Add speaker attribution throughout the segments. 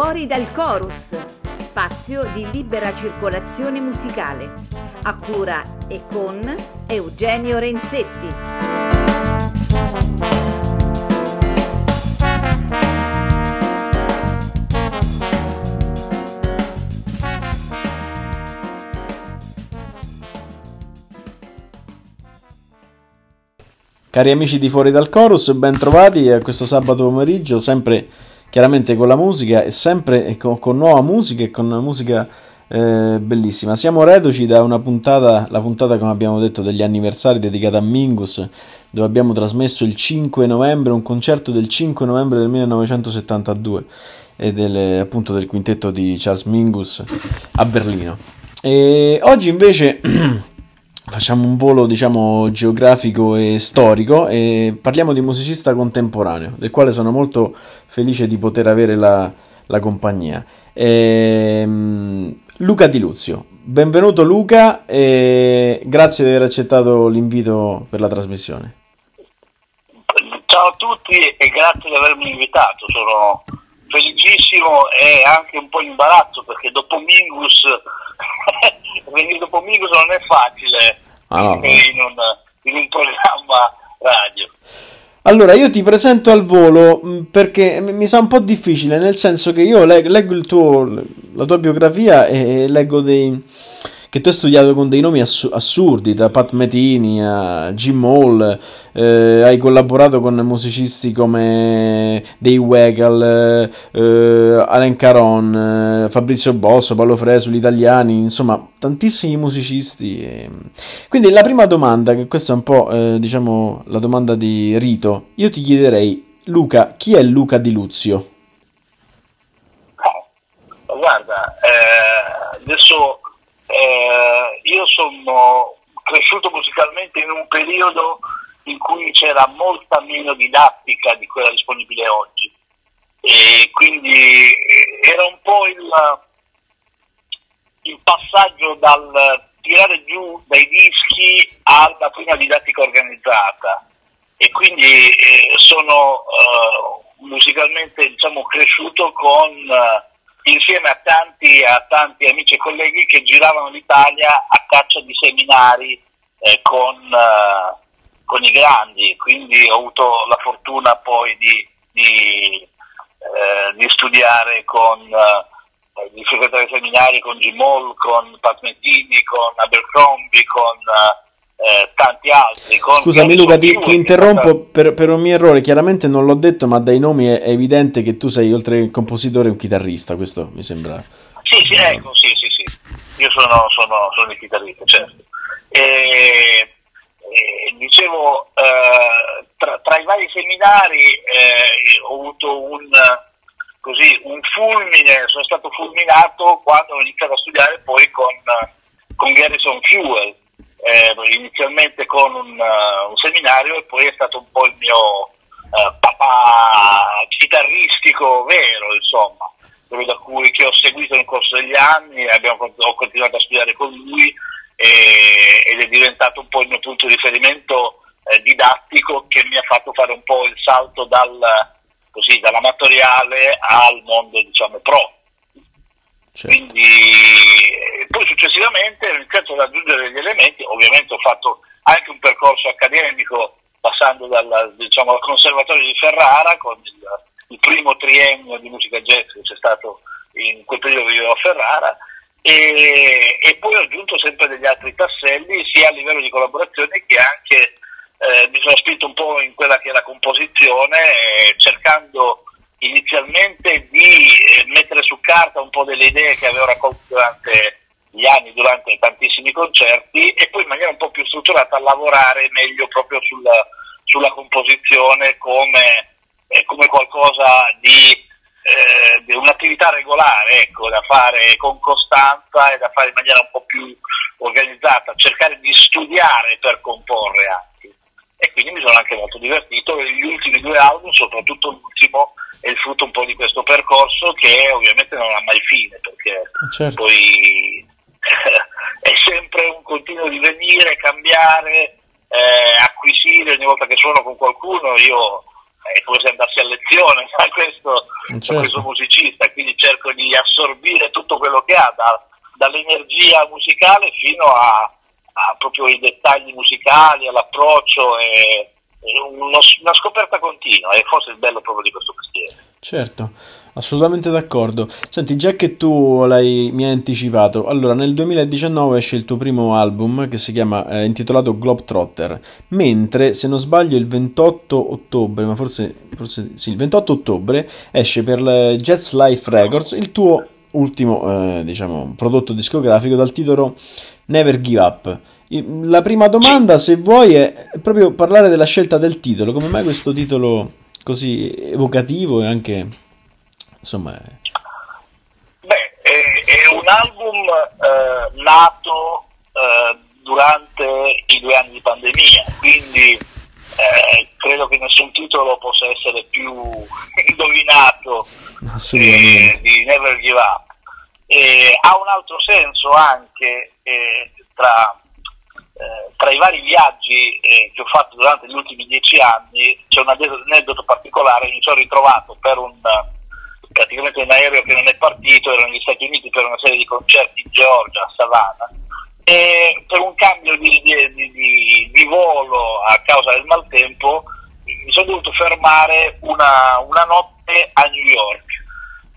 Speaker 1: Fuori dal Chorus, spazio di libera circolazione musicale, a cura e con Eugenio Renzetti.
Speaker 2: Cari amici di Fuori dal Chorus, ben trovati a questo sabato pomeriggio, sempre chiaramente con la musica e sempre con, con nuova musica e con una musica eh, bellissima. Siamo reduci da una puntata, la puntata come abbiamo detto degli anniversari dedicata a Mingus, dove abbiamo trasmesso il 5 novembre, un concerto del 5 novembre del 1972 e del, appunto del quintetto di Charles Mingus a Berlino. E oggi invece facciamo un volo diciamo geografico e storico e parliamo di musicista contemporaneo del quale sono molto felice di poter avere la, la compagnia ehm, Luca Di Luzio benvenuto Luca e grazie di aver accettato l'invito per la trasmissione
Speaker 3: ciao a tutti e grazie di avermi invitato sono felicissimo e anche un po' imbarazzo perché dopo Mingus venire dopo Mingus non è facile ah, no. in, un, in un programma radio.
Speaker 2: Allora, io ti presento al volo mm, perché mi sa un po' difficile, nel senso che io leggo tuo, la tua biografia e leggo dei, che tu hai studiato con dei nomi ass- assurdi, da Pat Metini a Jim Hall, eh, hai collaborato con musicisti come Dave Wegal, eh, Alain Caron, eh, Fabrizio Bosso, Paolo Fresu, gli italiani, insomma tantissimi musicisti. Quindi la prima domanda, che questa è un po' eh, diciamo la domanda di rito, io ti chiederei, Luca, chi è Luca Di Luzio?
Speaker 3: Guarda, eh, adesso eh, io sono cresciuto musicalmente in un periodo in cui c'era molta meno didattica di quella disponibile oggi. E quindi eh, era un po' il, il passaggio dal tirare giù dai dischi alla prima didattica organizzata. E quindi eh, sono eh, musicalmente diciamo, cresciuto con eh, insieme a tanti, a tanti amici e colleghi che giravano l'Italia a caccia di seminari eh, con, eh, con, i grandi, quindi ho avuto la fortuna poi di, di, eh, di studiare con eh, di frequentare seminari con Hall, con Pat Metini, con Abercrombie, con eh, tanti altri.
Speaker 2: Scusami Luca, ti, ti interrompo per, per, un mio errore, chiaramente non l'ho detto, ma dai nomi è, è evidente che tu sei oltre che compositore un chitarrista, questo mi sembra.
Speaker 3: Sì, sì, ecco, sì, sì, sì. Io sono, sono, sono il chitarrista, certo. E, e, dicevo, eh, tra, tra, i vari seminari eh, ho avuto un, così, un fulmine, sono stato fulminato quando ho iniziato a studiare poi con, con Garrison Fuel eh, inizialmente con un, uh, un, seminario e poi è stato un po' il mio uh, papà chitarristico vero, insomma, quello da cui, che ho seguito nel corso degli anni, abbiamo, ho continuato a studiare con lui e, ed è diventato un po' il mio punto di riferimento eh, didattico che mi ha fatto fare un po' il salto dal, così, dall'amatoriale al mondo diciamo pro. Certo. Quindi poi successivamente ho iniziato ad aggiungere degli elementi, ovviamente ho fatto anche un percorso accademico passando dal, diciamo, al Conservatorio di Ferrara con il, il, primo triennio di musica jazz che c'è stato in quel periodo che vivevo a Ferrara e, e, poi ho aggiunto sempre degli altri tasselli sia a livello di collaborazione che anche eh, mi sono spinto un po' in quella che è la composizione eh, cercando inizialmente di eh, mettere su carta un po' delle che avevo raccolto durante gli anni, durante tantissimi concerti e poi in maniera un po' più strutturata a lavorare meglio proprio sulla, sulla composizione come, eh, come, qualcosa di, eh, di, un'attività regolare, ecco, da fare con costanza e da fare in maniera un po' più organizzata, cercare di studiare per comporre anche. E quindi mi sono anche molto divertito e gli ultimi due album, soprattutto l'ultimo, è il frutto un po' di questo percorso che ovviamente non ha mai fine perché certo. poi è sempre un continuo divenire, cambiare, eh, acquisire ogni volta che suono con qualcuno io è come se andassi a lezione da questo, certo. da questo musicista, quindi cerco di assorbire tutto quello che ha, da, dall'energia musicale fino a, a proprio i dettagli musicali, all'approccio e, e uno, una scoperta continua, e forse il bello proprio di questo mestiere.
Speaker 2: Certo. Assolutamente d'accordo. Senti, già che tu l'hai, mi hai anticipato, allora nel 2019 esce il tuo primo album che si chiama eh, intitolato Globetrotter, mentre se non sbaglio il 28 ottobre, ma forse, forse sì, il 28 ottobre esce per Jets Life Records il tuo ultimo, eh, diciamo, prodotto discografico dal titolo Never Give Up. La prima domanda, se vuoi, è proprio parlare della scelta del titolo. Come mai questo titolo così evocativo e anche insomma...
Speaker 3: Beh, è, è un album eh, nato eh, durante i due anni di pandemia, quindi eh, credo che nessun titolo possa essere più indovinato eh, di Never Give Up. ha un altro senso anche eh, tra eh, tra i vari viaggi eh, che ho fatto durante gli ultimi dieci anni c'è un aneddoto particolare, mi sono ritrovato per un, praticamente un aereo che non è partito, ero negli Stati Uniti per una serie di concerti in Georgia, a Savannah, e per un cambio di, di, di, di volo a causa del maltempo mi sono dovuto fermare una, una notte a New York.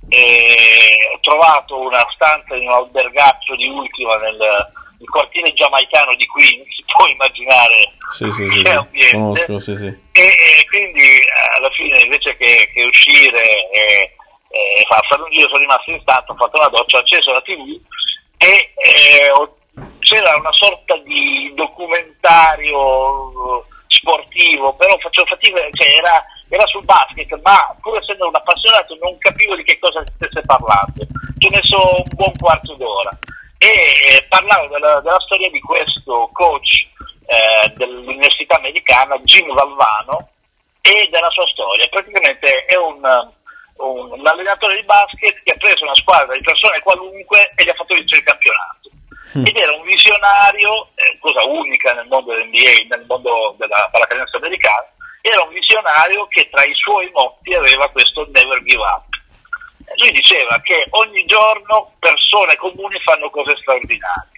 Speaker 3: E ho trovato una stanza in un albergaccio di ultima nel, nel quartiere giamaicano di Queens, puoi immaginare
Speaker 2: sì, sì, sì, che ambiente. Conosco, sì,
Speaker 3: e, e, quindi alla fine invece che, che uscire e, a fare un giro sono rimasto in stanza, ho fatto una doccia, ho acceso la tv e eh, c'era una sorta di documentario sportivo, però facevo fatica, cioè era, era, sul basket, ma pur essendo un appassionato non capivo di che cosa stesse parlando. Ci ho messo un buon quarto d'ora e eh, parlavo della, della, storia di questo coach eh, dell'università americana, Jim Valvano, e della sua storia. Praticamente è un un, un, allenatore di basket che ha preso una squadra di persone qualunque e gli ha fatto vincere il campionato. Mm. Ed era un visionario, eh, cosa unica nel mondo dell'NBA, nel mondo della pallacanestro americana, era un visionario che tra i suoi motti aveva questo never give up. Lui diceva che ogni giorno persone comuni fanno cose straordinarie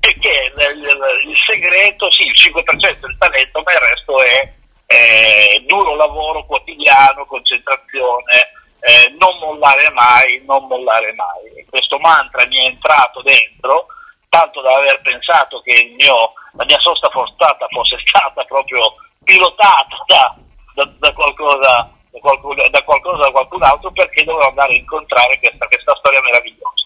Speaker 3: e che il, il, il segreto, sì, il 5% del talento, ma il resto è eh, duro lavoro quotidiano, concentrazione, eh, non mollare mai, non mollare mai. Questo mantra mi è entrato dentro, tanto da aver pensato che mio, la mia sosta forzata fosse stata proprio pilotata da, da, da, qualcosa, da, qualcuno, da qualcosa, da qualcun altro, perché dovevo andare a incontrare questa, questa storia meravigliosa.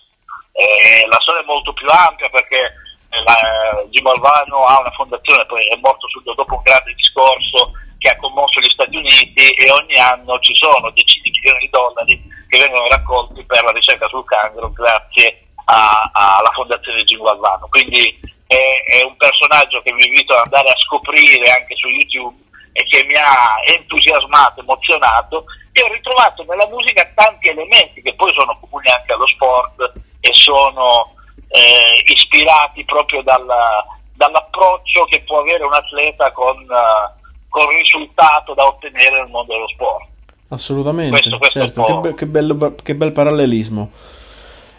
Speaker 3: Eh, la storia è molto più ampia perché la, Jim Alvano ha una fondazione, poi è morto subito dopo un grande discorso che ha commosso gli Stati Uniti e ogni anno ci sono decine di milioni di dollari che vengono raccolti per la ricerca sul cancro grazie alla fondazione Jim Galvano. Quindi è, è, un personaggio che vi invito ad andare a scoprire anche su YouTube e che mi ha entusiasmato, emozionato e ho ritrovato nella musica tanti elementi che poi sono comuni anche allo sport e sono eh, ispirati proprio dalla, dall'approccio che può avere un atleta con... Uh, col risultato da ottenere nel mondo dello sport.
Speaker 2: Assolutamente, questo, questo certo, che, be- che, bello, che, bel parallelismo.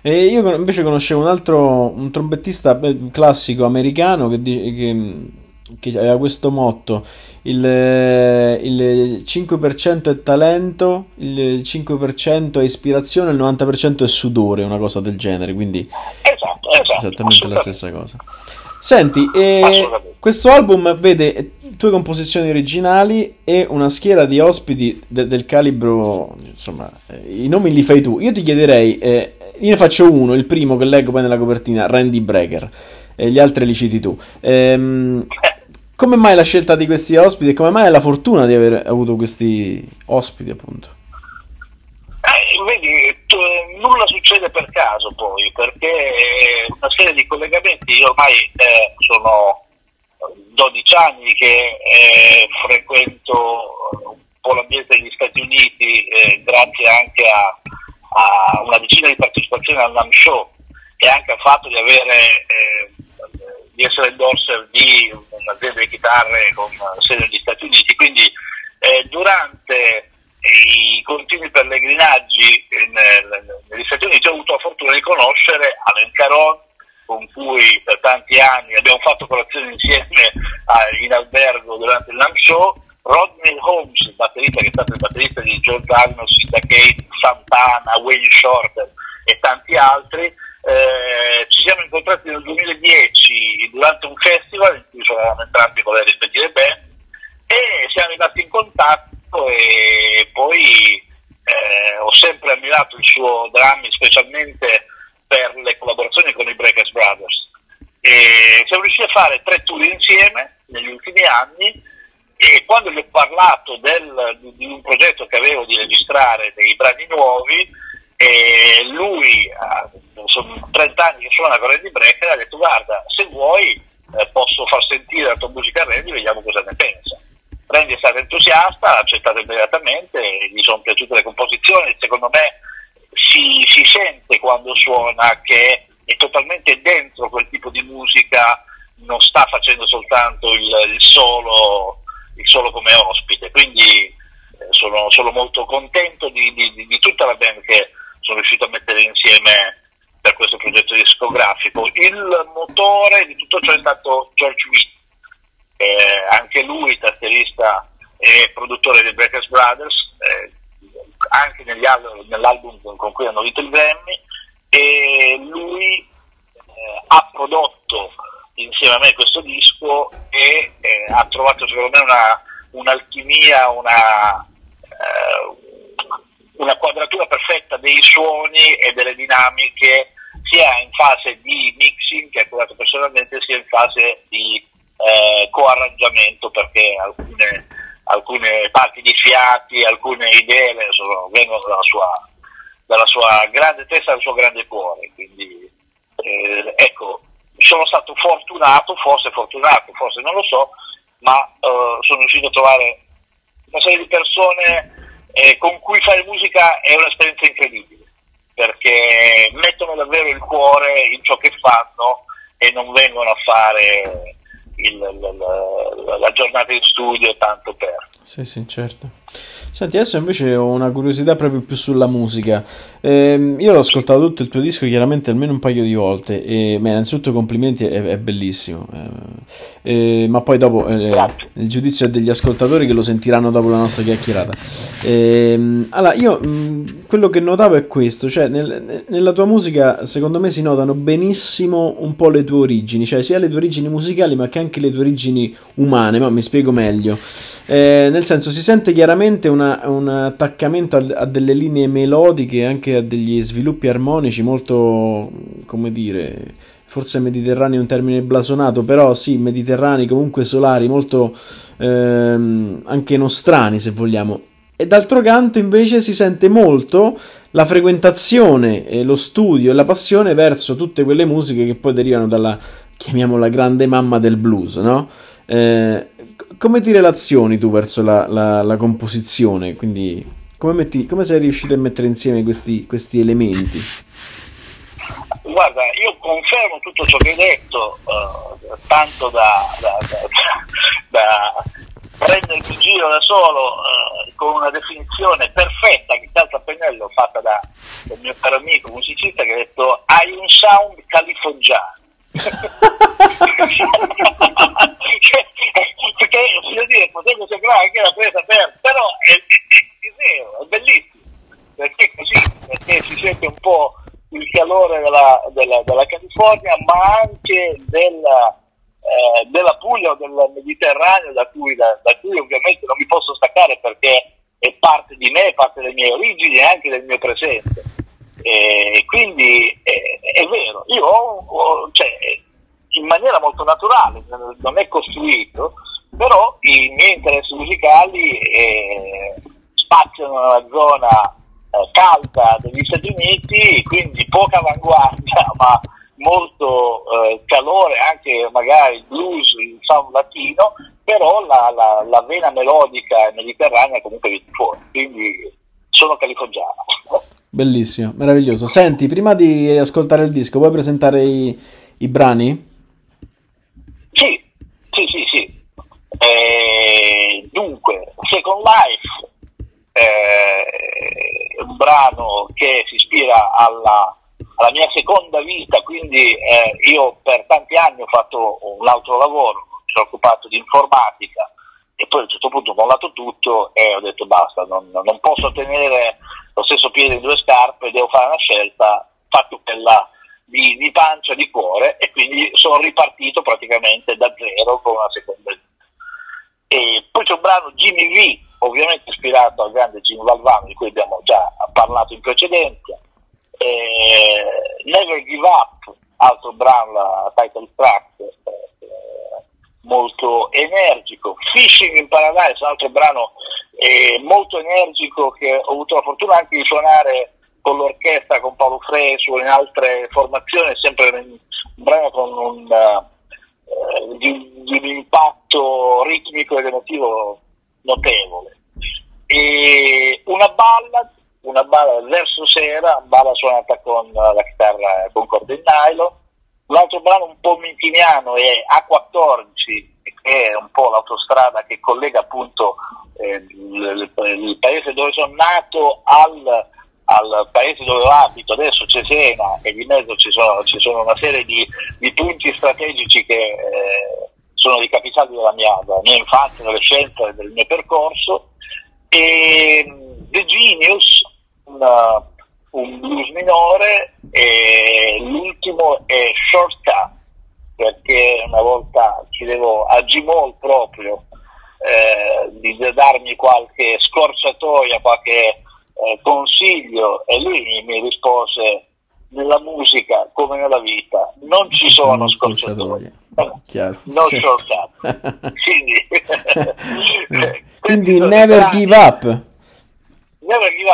Speaker 2: E io invece conoscevo un altro un trombettista classico americano che, che, che aveva questo motto: il, il, 5% è talento, il 5% è ispirazione, il 90% è sudore, una cosa del genere. Quindi,
Speaker 3: esatto, esatto,
Speaker 2: esattamente la stessa cosa. Senti, eh, questo album vede tue composizioni originali e una schiera di ospiti de- del calibro, insomma, eh, i nomi li fai tu. Io ti chiederei, eh, io ne faccio uno, il primo che leggo poi nella copertina, Randy Brecker, e gli altri li citi tu. Ehm, come mai la scelta di questi ospiti e come mai la fortuna di aver avuto questi ospiti, appunto?
Speaker 3: Eh, vedi, t- nulla succede per caso poi, perché una serie di collegamenti, io ormai eh, sono 12 anni che eh, frequento un po' l'ambiente degli Stati Uniti, eh, grazie anche a, a, una decina di partecipazioni al NAM Show e anche al fatto di avere eh, di essere endorser di un'azienda di chitarre con sede negli Stati Uniti. Quindi eh, durante i continui pellegrinaggi negli Stati Uniti ho avuto la fortuna di conoscere Alain Caron, con cui per tanti anni abbiamo fatto colazione insieme in albergo durante il NAM Show, Rodney Holmes, il batterista che è stato il batterista di Agnos, Kate, Santana, Wayne Shorter e tanti altri. Eh, ci siamo incontrati nel 2010 durante un festival in cui sono entrambi con le rispettive band e siamo rimasti in contatto e poi eh, ho sempre ammirato il suo drammi, specialmente per le collaborazioni con i Breakers Brothers. E siamo riusciti a fare tre tour insieme negli ultimi anni e quando gli ho parlato del, di, di, un progetto che avevo di registrare dei brani nuovi, e lui, eh, sono 30 anni che suona con Randy Brecker, ha detto guarda, se vuoi eh, posso far sentire la tua musica a Randy, vediamo cosa ne pensa. Randy è stato entusiasta, ha accettato immediatamente, gli sono piaciute le composizioni, secondo me si, si sente quando suona che è totalmente dentro quel tipo di musica, non sta facendo soltanto il, il, solo, il solo, come ospite, quindi eh, sono, sono, molto contento di, di, di, tutta la band che sono riuscito a mettere insieme per questo progetto discografico. Il motore di tutto ciò è stato George Witt, eh, anche lui tastierista e produttore dei Breakers Brothers, eh, anche negli, nell'album con cui hanno vinto il Grammy, e lui eh, ha prodotto insieme a me questo disco e eh, ha trovato secondo me una, una, eh, una quadratura perfetta dei suoni e delle dinamiche sia in fase di mixing che ha curato personalmente sia in fase di eh, coarrangiamento perché alcune, alcune, parti di fiati, alcune idee sono, vengono dalla sua, dalla sua, grande testa, dal suo grande cuore. Quindi eh, ecco, sono stato fortunato, forse fortunato, forse non lo so, ma eh, sono riuscito a trovare persone eh, con cui fare musica è un'esperienza incredibile perché mettono davvero il cuore in ciò che fanno e non vengono a fare il, la, la, giornata in studio tanto per.
Speaker 2: Sì, sì, certo. Senti, adesso invece ho una curiosità proprio più sulla musica. Eh, io l'ho ascoltato tutto il tuo disco chiaramente almeno un paio di volte e beh, innanzitutto complimenti, è, è bellissimo. Eh, eh, ma poi dopo eh, il giudizio è degli ascoltatori che lo sentiranno dopo la nostra chiacchierata. Ehm, allora, io mh, quello che notavo è questo, cioè nel, nella tua musica secondo me si notano benissimo un po' le tue origini, cioè sia le tue origini musicali ma che anche le tue origini umane, ma mi spiego meglio. Eh, nel senso si sente chiaramente una, un attaccamento a, a, delle linee melodiche, anche a degli sviluppi armonici molto, come dire, forse mediterranei è un termine blasonato, però sì, mediterranei, comunque solari, molto ehm, anche nostrani se vogliamo. E d'altro canto invece si sente molto la frequentazione, e lo studio e la passione verso tutte quelle musiche che poi derivano dalla, chiamiamola, grande mamma del blues, no? Eh, come ti relazioni tu verso la, la, la composizione? Quindi, come, metti, come, sei riuscito a mettere insieme questi, questi, elementi?
Speaker 3: Guarda, io confermo tutto ciò che hai detto, uh, tanto da, da, da, da prendermi in giro da solo uh, con una definizione perfetta che calza a pennello fatta da, dal mio caro amico musicista che ha detto hai un sound californiano perché voglio dire potevo sembrare anche la presa aperta però è, è, è, vero è bellissimo. Perché così perché si sente un po' il calore della, della, della California ma anche della, eh, della Puglia o del Mediterraneo da cui, da, da cui ovviamente non mi posso staccare perché è parte di me, parte delle mie origini e anche del mio presente e quindi è, è vero, io ho, ho, cioè, in maniera molto naturale, non è costruito, però i miei interessi musicali eh, spaziano nella zona eh, calda degli Stati Uniti, quindi poca avanguardia, ma molto eh, calore, anche magari blues, il sound latino, però la, la, la vena melodica mediterranea comunque viene fuori, quindi sono californiano.
Speaker 2: Bellissimo, meraviglioso. Senti, prima di ascoltare il disco, vuoi presentare i, i brani?
Speaker 3: Sì, sì, sì, sì. Eh, dunque, Second Life brano che si ispira alla, alla mia seconda vita, quindi eh, io per tanti anni ho fatto un altro lavoro, mi sono occupato di informatica e poi a un certo punto ho mollato tutto e ho detto basta, non, non posso tenere lo stesso piede in due scarpe, devo fare una scelta, fatto quella di, di pancia, di cuore e quindi sono ripartito praticamente da zero con una seconda vita. E poi c'è un brano Jimmy V, ovviamente ispirato al grande Jim Valvano di cui abbiamo già parlato in precedenza, eh, Never Give Up, altro brano, la title track, eh, molto energico, Fishing in Paradise, un altro brano eh, molto energico che ho avuto la fortuna anche di suonare con l'orchestra, con Paolo Fresu, in altre formazioni, sempre un brano con un, uh, di, di un impatto ritmico ed emotivo notevole. E una ballad, una ballad verso sera, balla suonata con la chitarra con corde in nylon, un altro brano un po' mintiniano è A14, che è un po' l'autostrada che collega appunto eh, il, il, paese dove sono nato al, al, paese dove abito, adesso Cesena e di mezzo ci sono, ci sono una serie di, di, punti strategici che eh, sono i capitali della mia, della mia infanzia, adolescenza e del mio percorso. E The Genius, una, un blues minore e l'ultimo è Shortcut perché una volta chiedevo a Gimol proprio eh, di darmi qualche scorciatoia, qualche eh, consiglio e lui mi rispose nella musica come nella vita non ci sono, scorciatoie.
Speaker 2: Chiaro.
Speaker 3: Non shortcut. quindi,
Speaker 2: quindi never give up.
Speaker 3: Never give.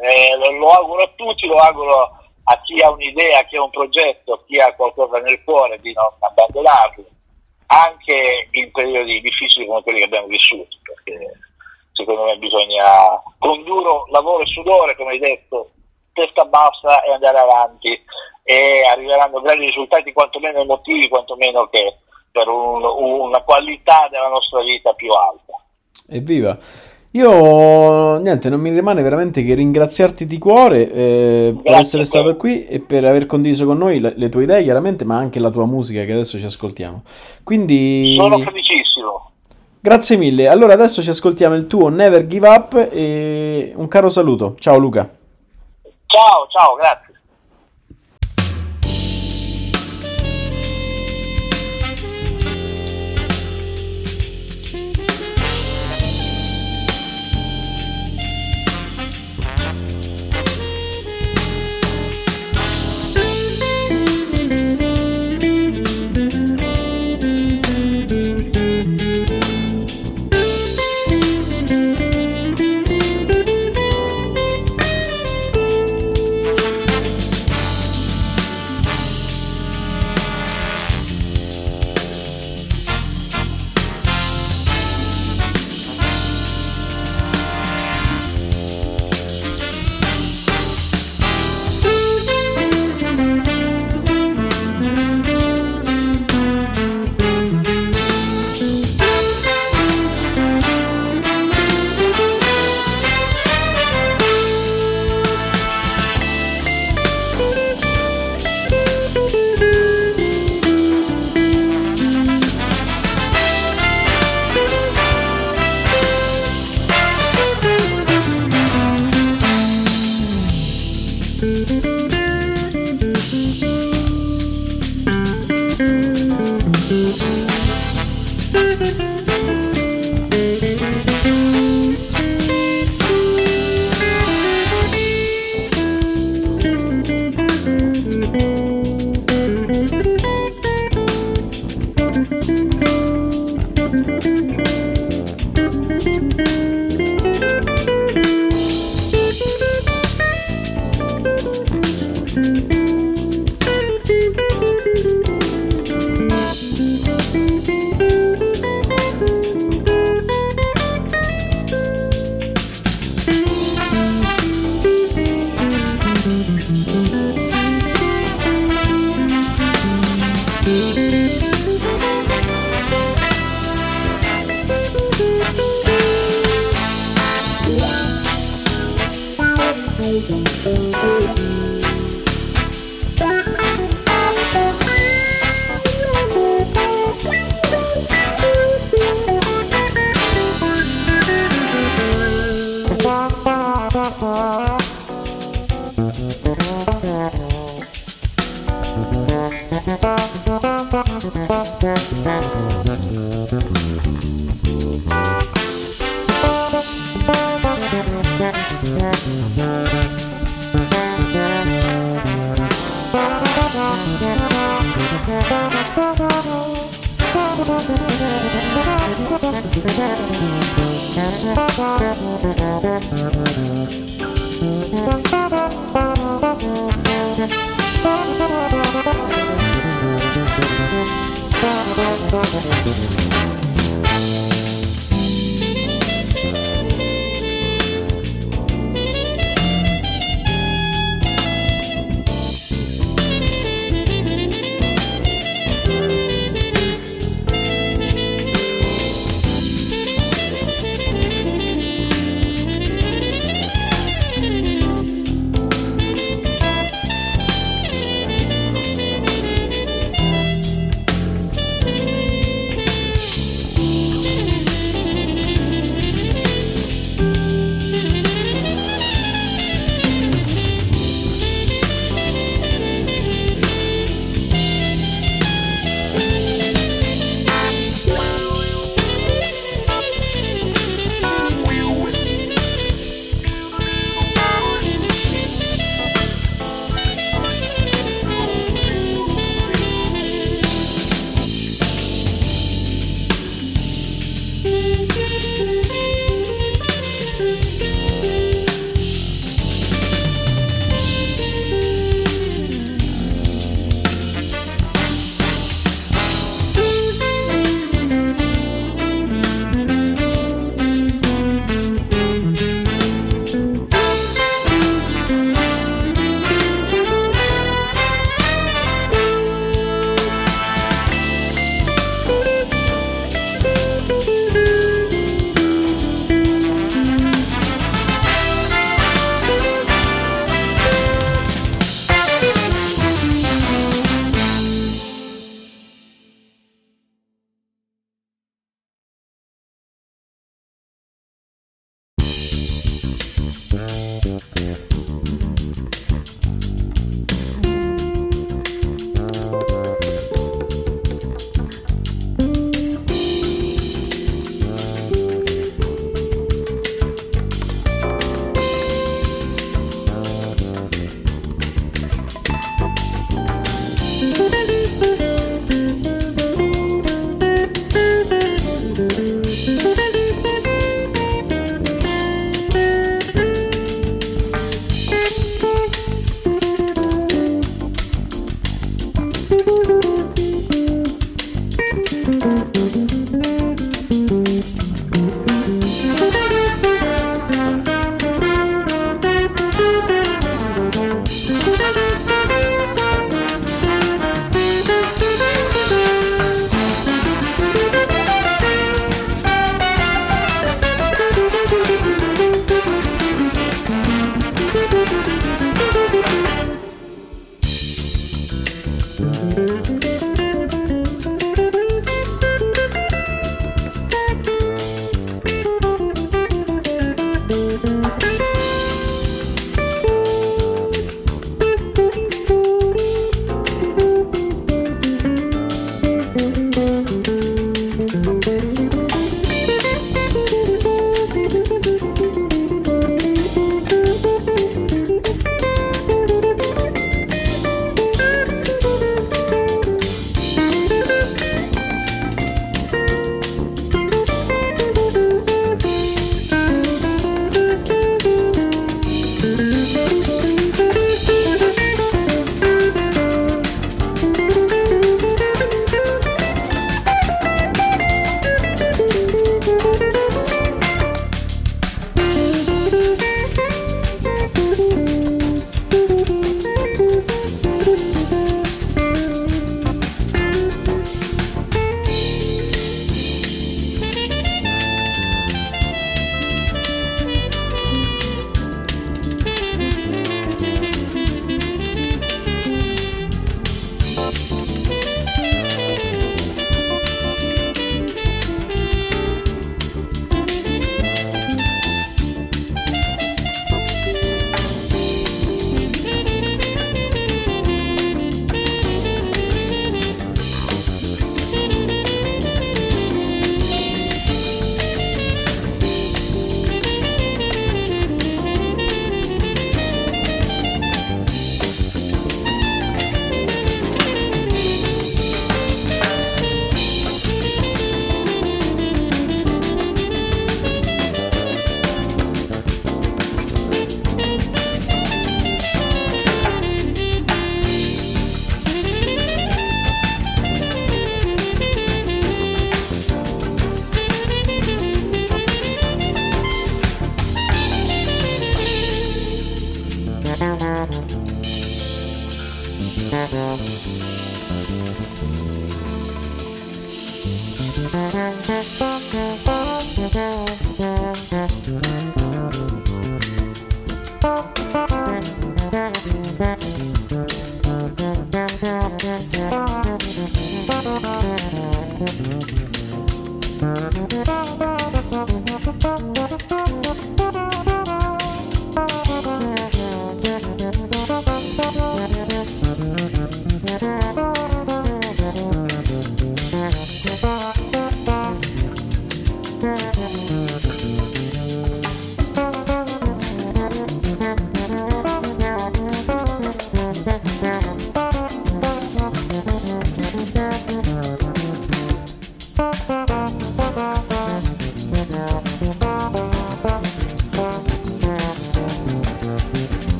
Speaker 3: Eh, lo, lo auguro a tutti, lo auguro a chi ha un'idea, a chi ha un progetto, a chi ha qualcosa nel cuore di non abbandonarlo, anche in periodi difficili come quelli che abbiamo vissuto, perché secondo me bisogna con duro lavoro e sudore, come hai detto, testa bassa e andare avanti e arriveranno grandi risultati quantomeno emotivi, quantomeno che per un, una qualità della nostra vita più alta.
Speaker 2: Evviva! Io niente, non mi rimane veramente che ringraziarti di cuore eh, per essere stato qui e per aver condiviso con noi le, le, tue idee, chiaramente, ma anche la tua musica che adesso ci ascoltiamo. Quindi
Speaker 3: sono felicissimo.
Speaker 2: Grazie mille. Allora adesso ci ascoltiamo il tuo Never Give Up e un caro saluto. Ciao Luca.
Speaker 3: Ciao, ciao, grazie.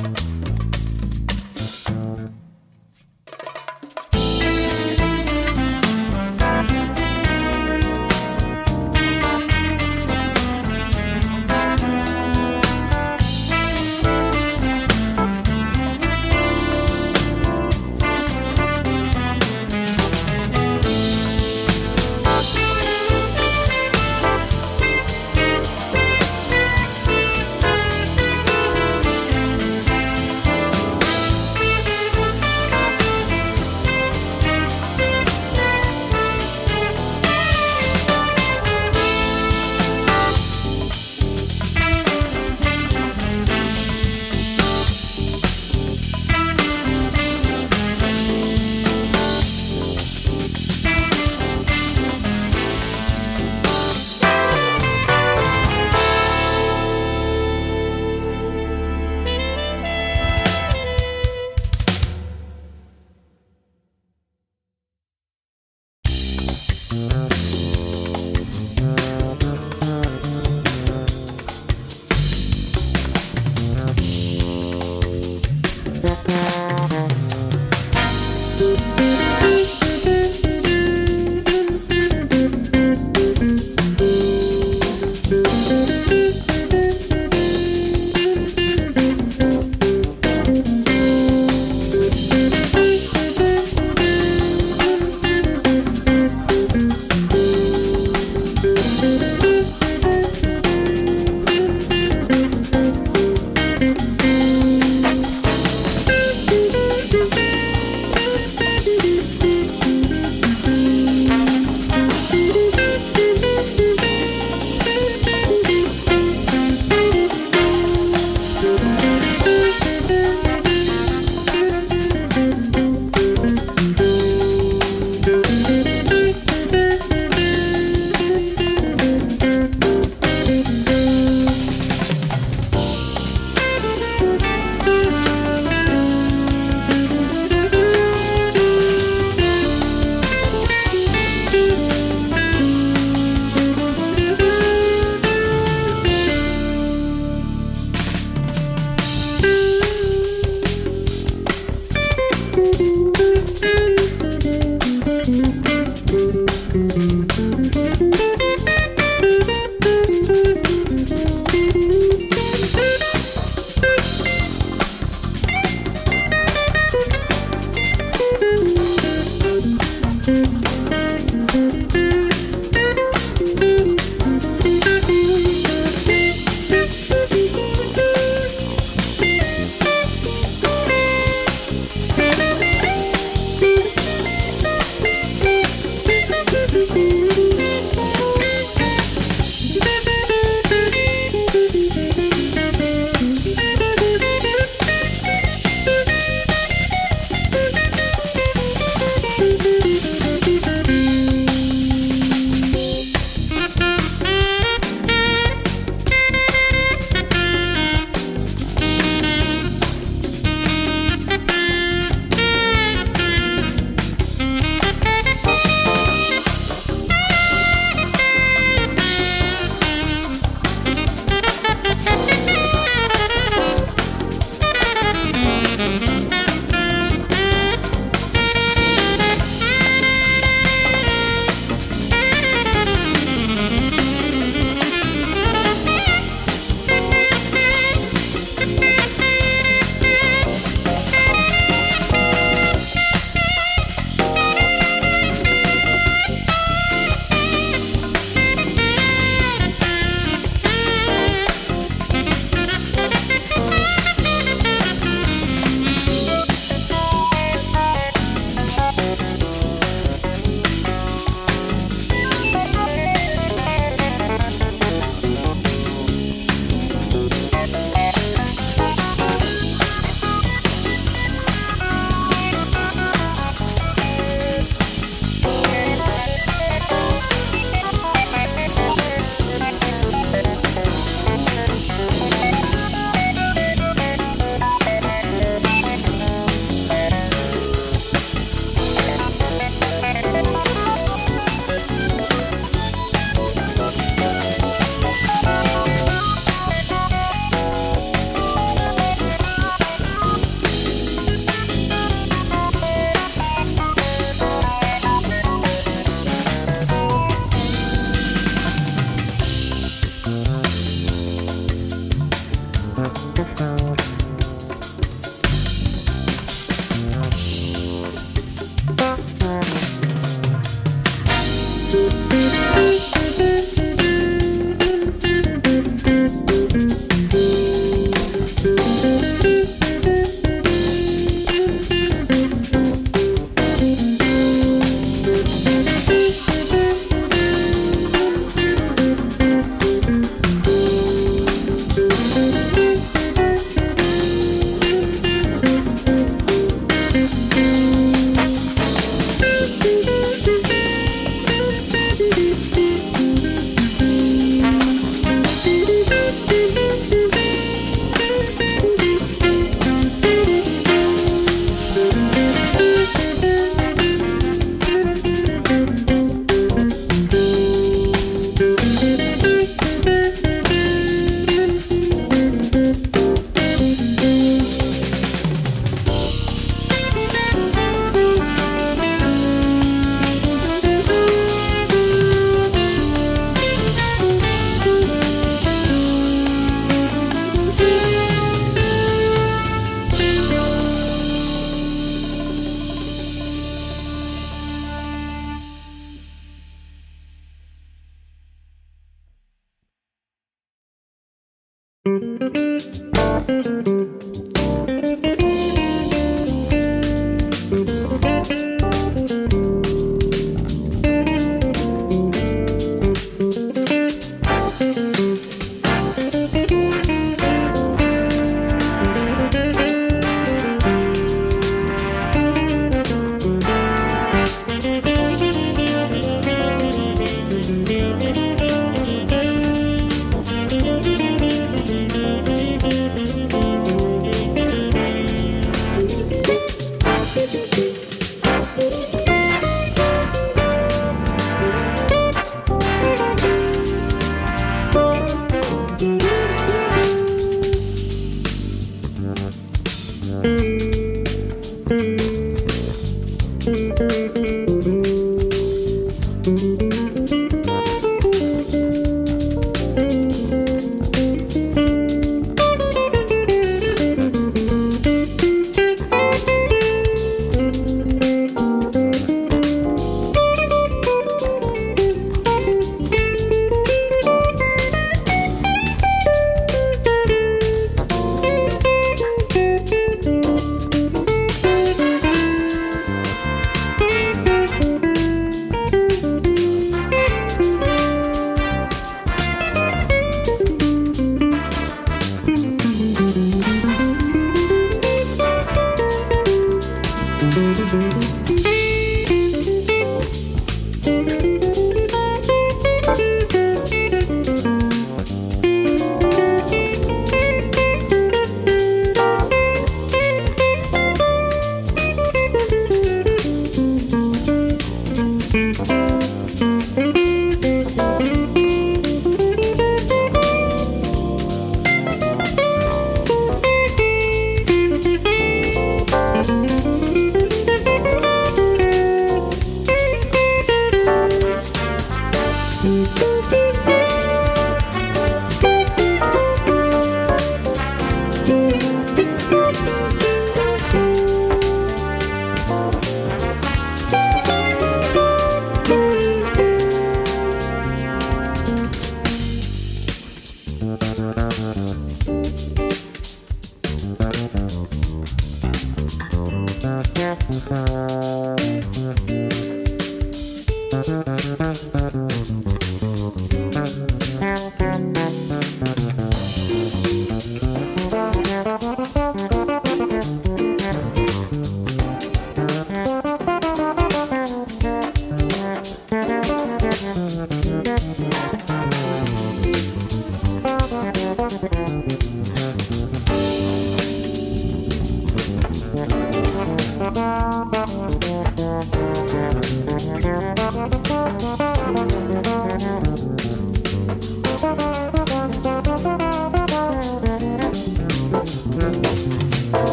Speaker 1: you